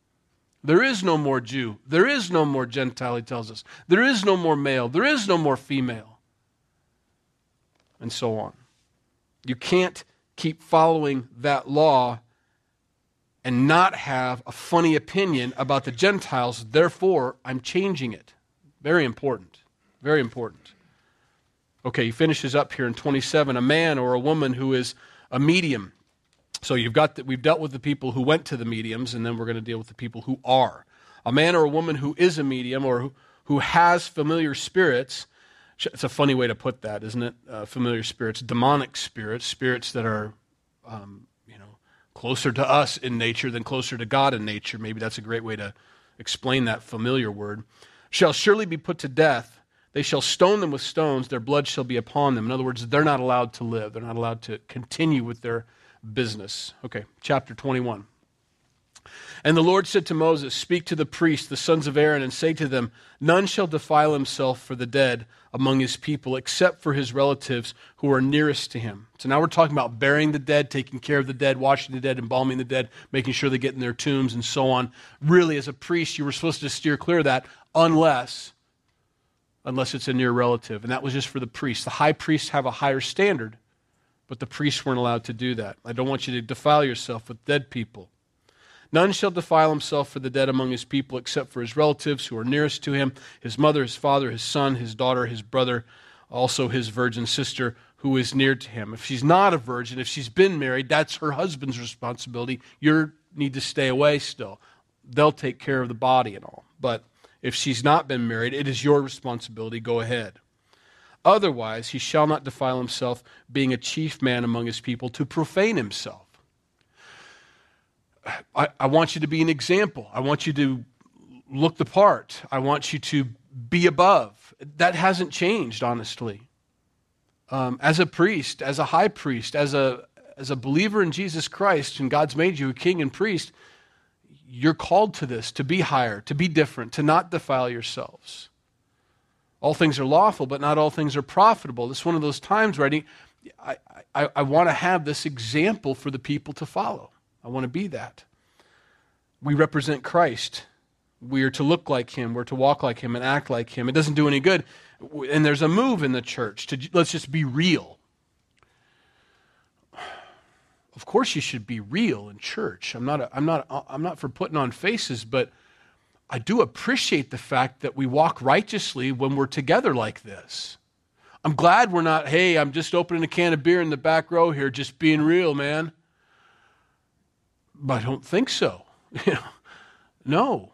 There is no more Jew. There is no more Gentile, he tells us. There is no more male. There is no more female. And so on. You can't keep following that law and not have a funny opinion about the Gentiles. Therefore, I'm changing it. Very important. Very important. Okay, he finishes up here in 27 a man or a woman who is a medium. So you've got that we've dealt with the people who went to the mediums, and then we're going to deal with the people who are. A man or a woman who is a medium or who, who has familiar spirits. It's a funny way to put that, isn't it? Uh, familiar spirits, demonic spirits, spirits that are um, you know closer to us in nature than closer to God in nature. Maybe that's a great way to explain that familiar word. Shall surely be put to death. They shall stone them with stones. Their blood shall be upon them. In other words, they're not allowed to live. They're not allowed to continue with their business. Okay, chapter 21. And the Lord said to Moses, Speak to the priests, the sons of Aaron, and say to them, None shall defile himself for the dead among his people, except for his relatives who are nearest to him. So now we're talking about burying the dead, taking care of the dead, washing the dead, embalming the dead, making sure they get in their tombs, and so on. Really, as a priest, you were supposed to steer clear of that unless unless it's a near relative. And that was just for the priests. The high priests have a higher standard, but the priests weren't allowed to do that. I don't want you to defile yourself with dead people. None shall defile himself for the dead among his people except for his relatives who are nearest to him his mother, his father, his son, his daughter, his brother, also his virgin sister who is near to him. If she's not a virgin, if she's been married, that's her husband's responsibility. You need to stay away still. They'll take care of the body and all. But if she's not been married, it is your responsibility. Go ahead. Otherwise, he shall not defile himself, being a chief man among his people, to profane himself. I, I want you to be an example. I want you to look the part. I want you to be above. That hasn't changed, honestly. Um, as a priest, as a high priest, as a, as a believer in Jesus Christ, and God's made you a king and priest, you're called to this, to be higher, to be different, to not defile yourselves. All things are lawful, but not all things are profitable. Is one of those times where I, I, I, I want to have this example for the people to follow. I want to be that. We represent Christ. We are to look like him. We're to walk like him and act like him. It doesn't do any good. And there's a move in the church to let's just be real. Of course, you should be real in church. I'm not, a, I'm, not, I'm not for putting on faces, but I do appreciate the fact that we walk righteously when we're together like this. I'm glad we're not, hey, I'm just opening a can of beer in the back row here, just being real, man. But I don't think so. no,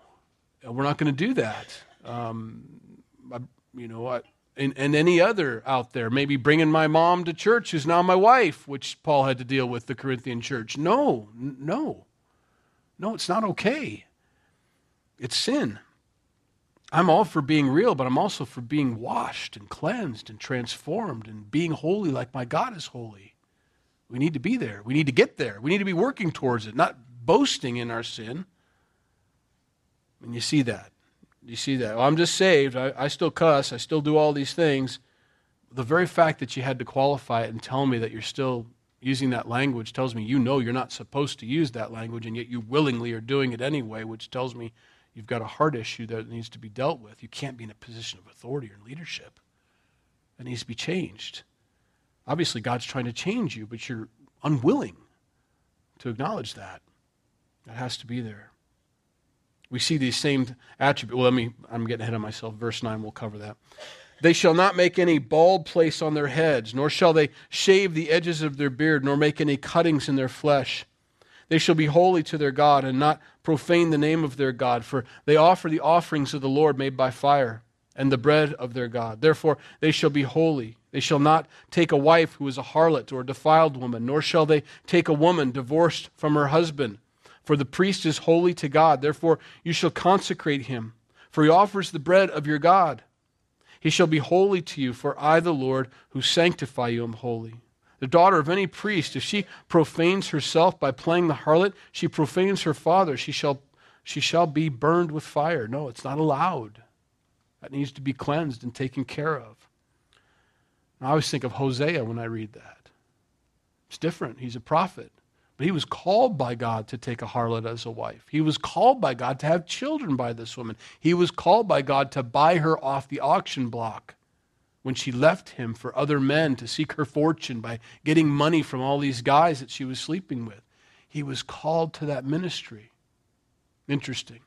we're not going to do that. Um, I, you know, I, and, and any other out there, maybe bringing my mom to church who's now my wife, which Paul had to deal with the Corinthian church. No, no, no, it's not okay. It's sin. I'm all for being real, but I'm also for being washed and cleansed and transformed and being holy like my God is holy. We need to be there. We need to get there. We need to be working towards it, not boasting in our sin. And you see that. You see that. Well, I'm just saved. I, I still cuss. I still do all these things. The very fact that you had to qualify it and tell me that you're still using that language tells me you know you're not supposed to use that language, and yet you willingly are doing it anyway, which tells me you've got a heart issue that needs to be dealt with. You can't be in a position of authority or leadership. It needs to be changed. Obviously, God's trying to change you, but you're unwilling to acknowledge that. That has to be there. We see these same attributes. Well, let me, I'm getting ahead of myself. Verse 9, we'll cover that. They shall not make any bald place on their heads, nor shall they shave the edges of their beard, nor make any cuttings in their flesh. They shall be holy to their God, and not profane the name of their God, for they offer the offerings of the Lord made by fire, and the bread of their God. Therefore they shall be holy. They shall not take a wife who is a harlot or a defiled woman, nor shall they take a woman divorced from her husband for the priest is holy to God. Therefore, you shall consecrate him, for he offers the bread of your God. He shall be holy to you, for I, the Lord, who sanctify you, am holy. The daughter of any priest, if she profanes herself by playing the harlot, she profanes her father. She shall, she shall be burned with fire. No, it's not allowed. That needs to be cleansed and taken care of. I always think of Hosea when I read that. It's different. He's a prophet. But he was called by God to take a harlot as a wife. He was called by God to have children by this woman. He was called by God to buy her off the auction block when she left him for other men to seek her fortune by getting money from all these guys that she was sleeping with. He was called to that ministry. Interesting.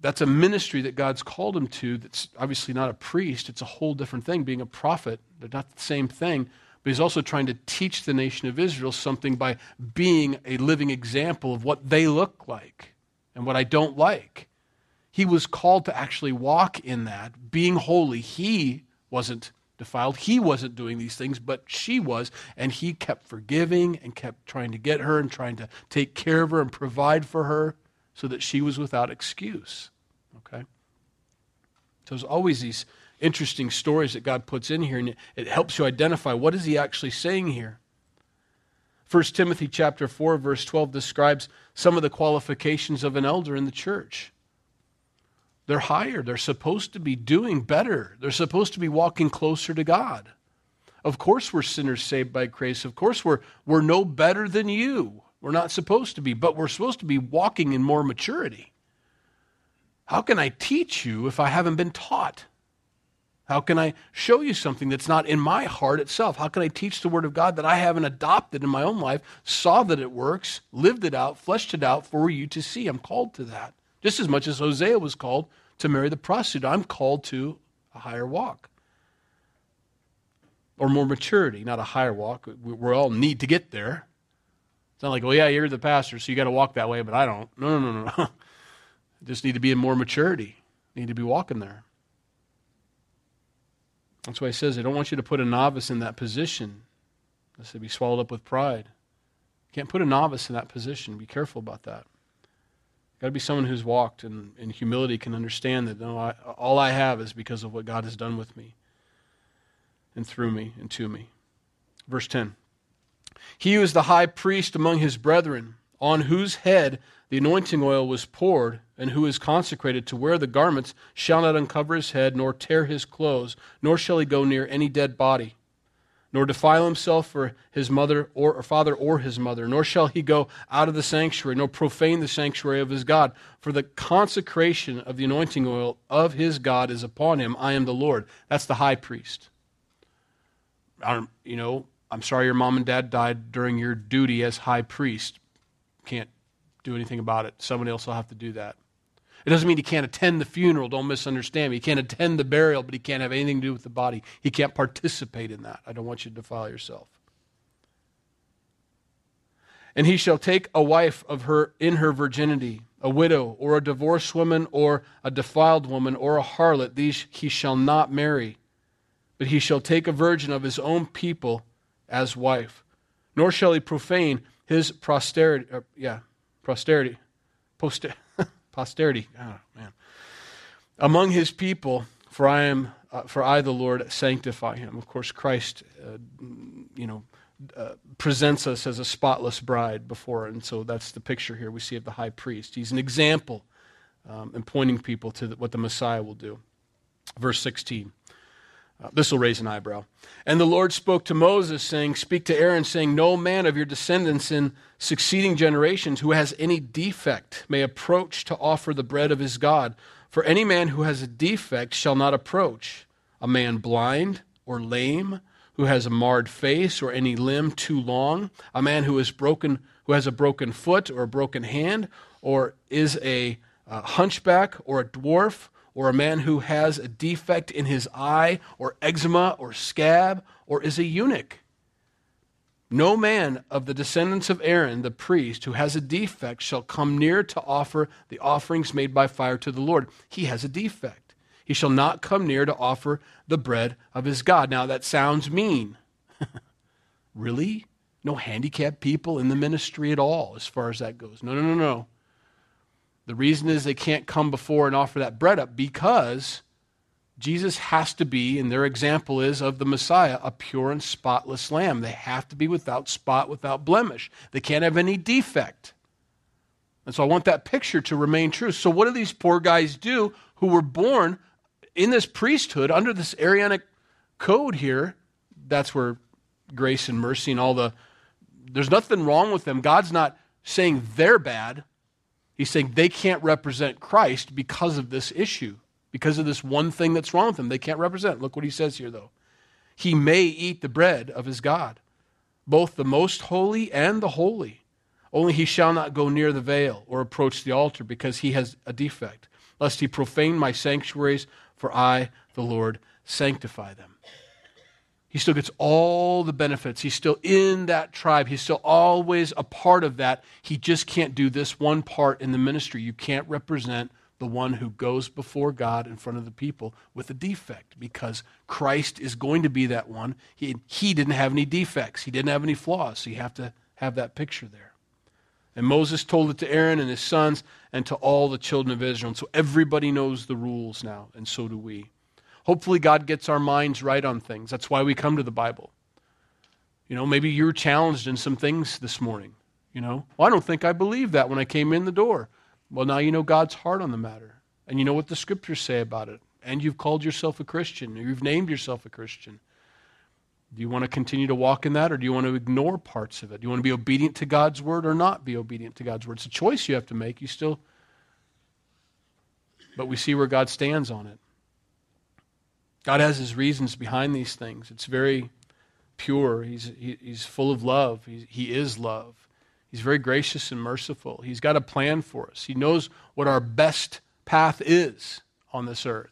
That's a ministry that God's called him to that's obviously not a priest. It's a whole different thing. Being a prophet, they're not the same thing. But he's also trying to teach the nation of Israel something by being a living example of what they look like and what I don't like. He was called to actually walk in that, being holy. He wasn't defiled. He wasn't doing these things, but she was. And he kept forgiving and kept trying to get her and trying to take care of her and provide for her so that she was without excuse. Okay? So there's always these interesting stories that God puts in here, and it helps you identify what is he actually saying here. 1 Timothy chapter 4 verse 12 describes some of the qualifications of an elder in the church. They're higher. They're supposed to be doing better. They're supposed to be walking closer to God. Of course, we're sinners saved by grace. Of course, we're, we're no better than you. We're not supposed to be, but we're supposed to be walking in more maturity. How can I teach you if I haven't been taught? How can I show you something that's not in my heart itself? How can I teach the Word of God that I haven't adopted in my own life, saw that it works, lived it out, fleshed it out for you to see? I'm called to that. Just as much as Hosea was called to marry the prostitute, I'm called to a higher walk or more maturity, not a higher walk. We all need to get there. It's not like, well, yeah, you're the pastor, so you got to walk that way, but I don't. No, no, no, no. Just need to be in more maturity. Need to be walking there. That's why he says, I don't want you to put a novice in that position. Lest they be swallowed up with pride. You can't put a novice in that position. Be careful about that. Got to be someone who's walked and in humility can understand that no, I, all I have is because of what God has done with me and through me and to me. Verse 10 He who is the high priest among his brethren, on whose head the anointing oil was poured, and who is consecrated to wear the garments, shall not uncover his head, nor tear his clothes, nor shall he go near any dead body nor defile himself for his mother or, or, father or his mother, nor shall he go out of the sanctuary, nor profane the sanctuary of his God. For the consecration of the anointing oil of his God is upon him. I am the Lord. That's the high priest. I you know, I'm sorry your mom and dad died during your duty as high priest. Can't do anything about it. Somebody else will have to do that. It doesn't mean he can't attend the funeral. Don't misunderstand me. He can't attend the burial, but he can't have anything to do with the body. He can't participate in that. I don't want you to defile yourself. And he shall take a wife of her in her virginity, a widow, or a divorced woman, or a defiled woman, or a harlot. These he shall not marry, but he shall take a virgin of his own people as wife. Nor shall he profane his posterity. Uh, yeah, posterity. Poster, posterity. Oh, man. Among his people, for I am, uh, for I, the Lord, sanctify him. Of course, Christ, uh, you know, uh, presents us as a spotless bride before, and so that's the picture here we see of the high priest. He's an example um, and pointing people to the, what the Messiah will do. Verse 16. Uh, this will raise an eyebrow. And the Lord spoke to Moses, saying, Speak to Aaron, saying, No man of your descendants in succeeding generations who has any defect may approach to offer the bread of his God. For any man who has a defect shall not approach. A man blind or lame, who has a marred face or any limb too long, a man who is broken, who has a broken foot or a broken hand, or is a uh, hunchback or a dwarf, or a man who has a defect in his eye, or eczema, or scab, or is a eunuch. No man of the descendants of Aaron, the priest, who has a defect shall come near to offer the offerings made by fire to the Lord. He has a defect. He shall not come near to offer the bread of his God. Now, that sounds mean. really? No handicapped people in the ministry at all, as far as that goes. No, no, no, no. The reason is they can't come before and offer that bread up because Jesus has to be, and their example is of the Messiah, a pure and spotless lamb. They have to be without spot, without blemish. They can't have any defect. And so I want that picture to remain true. So, what do these poor guys do who were born in this priesthood under this Aaronic code here? That's where grace and mercy and all the. There's nothing wrong with them. God's not saying they're bad. He's saying they can't represent Christ because of this issue, because of this one thing that's wrong with them. They can't represent. Look what he says here, though. He may eat the bread of his God, both the most holy and the holy only he shall not go near the veil or approach the altar because he has a defect, lest he profane my sanctuaries, for I, the Lord, sanctify them. He still gets all the benefits. He's still in that tribe. He's still always a part of that. He just can't do this one part in the ministry. You can't represent the one who goes before God in front of the people with a defect because Christ is going to be that one. He, he didn't have any defects, he didn't have any flaws. So you have to have that picture there. And Moses told it to Aaron and his sons and to all the children of Israel. And so everybody knows the rules now, and so do we. Hopefully, God gets our minds right on things. That's why we come to the Bible. You know, maybe you're challenged in some things this morning. You know, well, I don't think I believed that when I came in the door. Well, now you know God's heart on the matter, and you know what the scriptures say about it. And you've called yourself a Christian, or you've named yourself a Christian. Do you want to continue to walk in that, or do you want to ignore parts of it? Do you want to be obedient to God's word or not be obedient to God's word? It's a choice you have to make. You still, but we see where God stands on it. God has his reasons behind these things. It's very pure. He's, he, he's full of love. He, he is love. He's very gracious and merciful. He's got a plan for us. He knows what our best path is on this earth.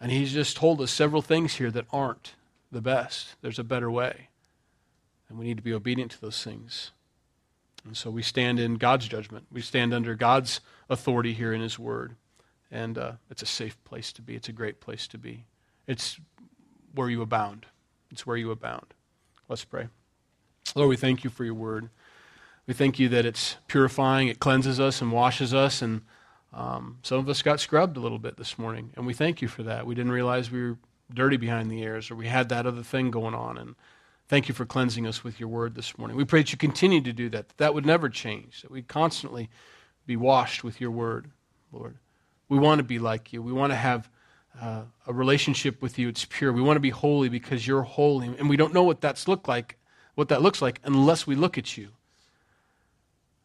And he's just told us several things here that aren't the best. There's a better way. And we need to be obedient to those things. And so we stand in God's judgment. We stand under God's authority here in His Word. And uh, it's a safe place to be. It's a great place to be. It's where you abound. It's where you abound. Let's pray. Lord, we thank you for your Word. We thank you that it's purifying, it cleanses us and washes us. And um, some of us got scrubbed a little bit this morning. And we thank you for that. We didn't realize we were dirty behind the ears or we had that other thing going on. And thank you for cleansing us with your word this morning. We pray that you continue to do that, that, that would never change, that we constantly be washed with your word, Lord. We want to be like you. We want to have uh, a relationship with you. It's pure. We want to be holy because you're holy. And we don't know what that's look like, what that looks like unless we look at you.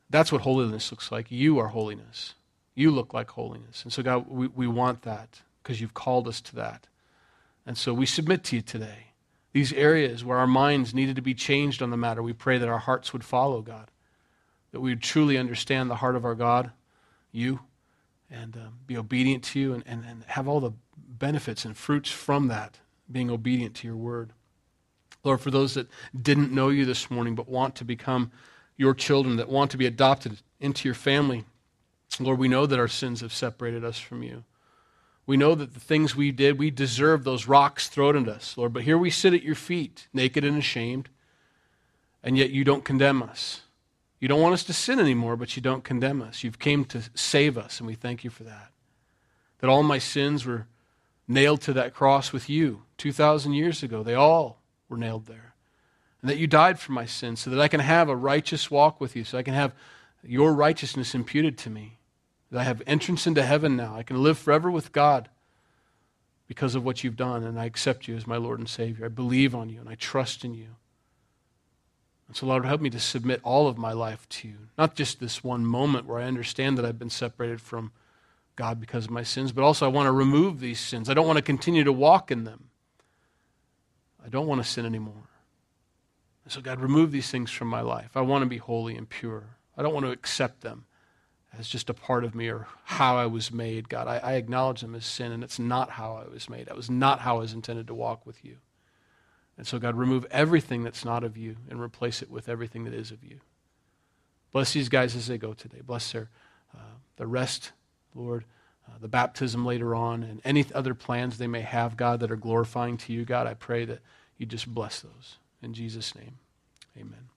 That's what holiness looks like. You are holiness. You look like holiness. And so, God, we, we want that because you've called us to that. And so we submit to you today. These areas where our minds needed to be changed on the matter, we pray that our hearts would follow God, that we would truly understand the heart of our God, you, and um, be obedient to you and, and, and have all the benefits and fruits from that, being obedient to your word. Lord, for those that didn't know you this morning but want to become your children, that want to be adopted into your family, Lord, we know that our sins have separated us from you. We know that the things we did, we deserve those rocks thrown at us, Lord. But here we sit at your feet, naked and ashamed, and yet you don't condemn us. You don't want us to sin anymore, but you don't condemn us. You've came to save us, and we thank you for that. That all my sins were nailed to that cross with you 2,000 years ago. They all were nailed there. And that you died for my sins so that I can have a righteous walk with you, so I can have your righteousness imputed to me. That I have entrance into heaven now. I can live forever with God because of what you've done, and I accept you as my Lord and Savior. I believe on you, and I trust in you. And so, Lord, help me to submit all of my life to you. Not just this one moment where I understand that I've been separated from God because of my sins, but also I want to remove these sins. I don't want to continue to walk in them. I don't want to sin anymore. And so, God, remove these things from my life. I want to be holy and pure. I don't want to accept them as just a part of me or how I was made, God. I, I, acknowledge them as sin, and it's not how I was made. That was not how I was intended to walk with you. And so, God, remove everything that's not of you and replace it with everything that is of you. Bless these guys as they go today. Bless their uh, the rest, Lord, uh, the baptism later on, and any other plans they may have, God, that are glorifying to you, God. I pray that you just bless those. In Jesus' name, amen.